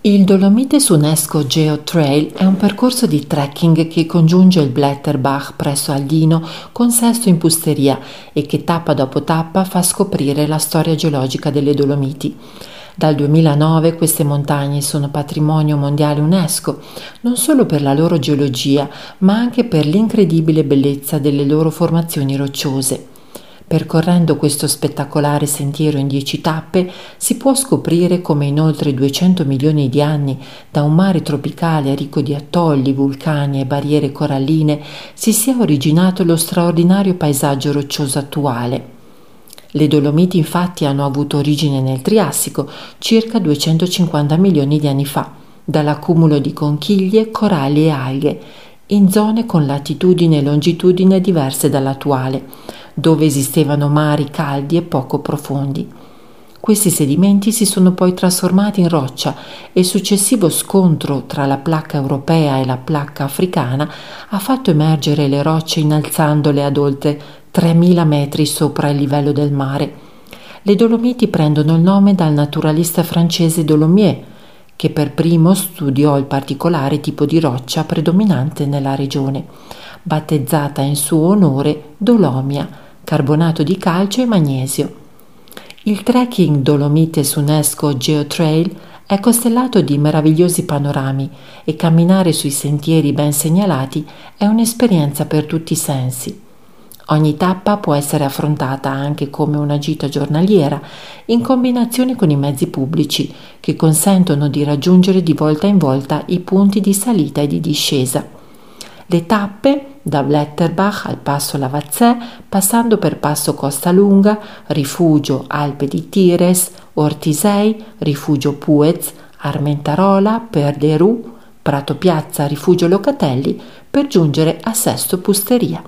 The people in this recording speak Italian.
Il Dolomites UNESCO Geo Trail è un percorso di trekking che congiunge il Blätterbach presso Aldino con Sesto in Pusteria e che tappa dopo tappa fa scoprire la storia geologica delle Dolomiti. Dal 2009 queste montagne sono patrimonio mondiale UNESCO, non solo per la loro geologia, ma anche per l'incredibile bellezza delle loro formazioni rocciose. Percorrendo questo spettacolare sentiero in dieci tappe si può scoprire come in oltre 200 milioni di anni, da un mare tropicale ricco di attolli, vulcani e barriere coralline, si sia originato lo straordinario paesaggio roccioso attuale. Le Dolomiti infatti hanno avuto origine nel Triassico, circa 250 milioni di anni fa, dall'accumulo di conchiglie, coralli e alghe, in zone con latitudine e longitudine diverse dall'attuale dove esistevano mari caldi e poco profondi. Questi sedimenti si sono poi trasformati in roccia e il successivo scontro tra la placca europea e la placca africana ha fatto emergere le rocce innalzandole ad oltre 3.000 metri sopra il livello del mare. Le Dolomiti prendono il nome dal naturalista francese Dolomier, che per primo studiò il particolare tipo di roccia predominante nella regione, battezzata in suo onore Dolomia carbonato di calcio e magnesio. Il trekking Dolomites UNESCO Geotrail è costellato di meravigliosi panorami e camminare sui sentieri ben segnalati è un'esperienza per tutti i sensi. Ogni tappa può essere affrontata anche come una gita giornaliera in combinazione con i mezzi pubblici che consentono di raggiungere di volta in volta i punti di salita e di discesa. Le tappe da Bletterbach al passo Lavazzè, passando per passo Costa Lunga, rifugio Alpe di Tires, Ortisei, rifugio Puez, Armentarola, Perderù, Prato Piazza, rifugio Locatelli, per giungere a Sesto Pusteria.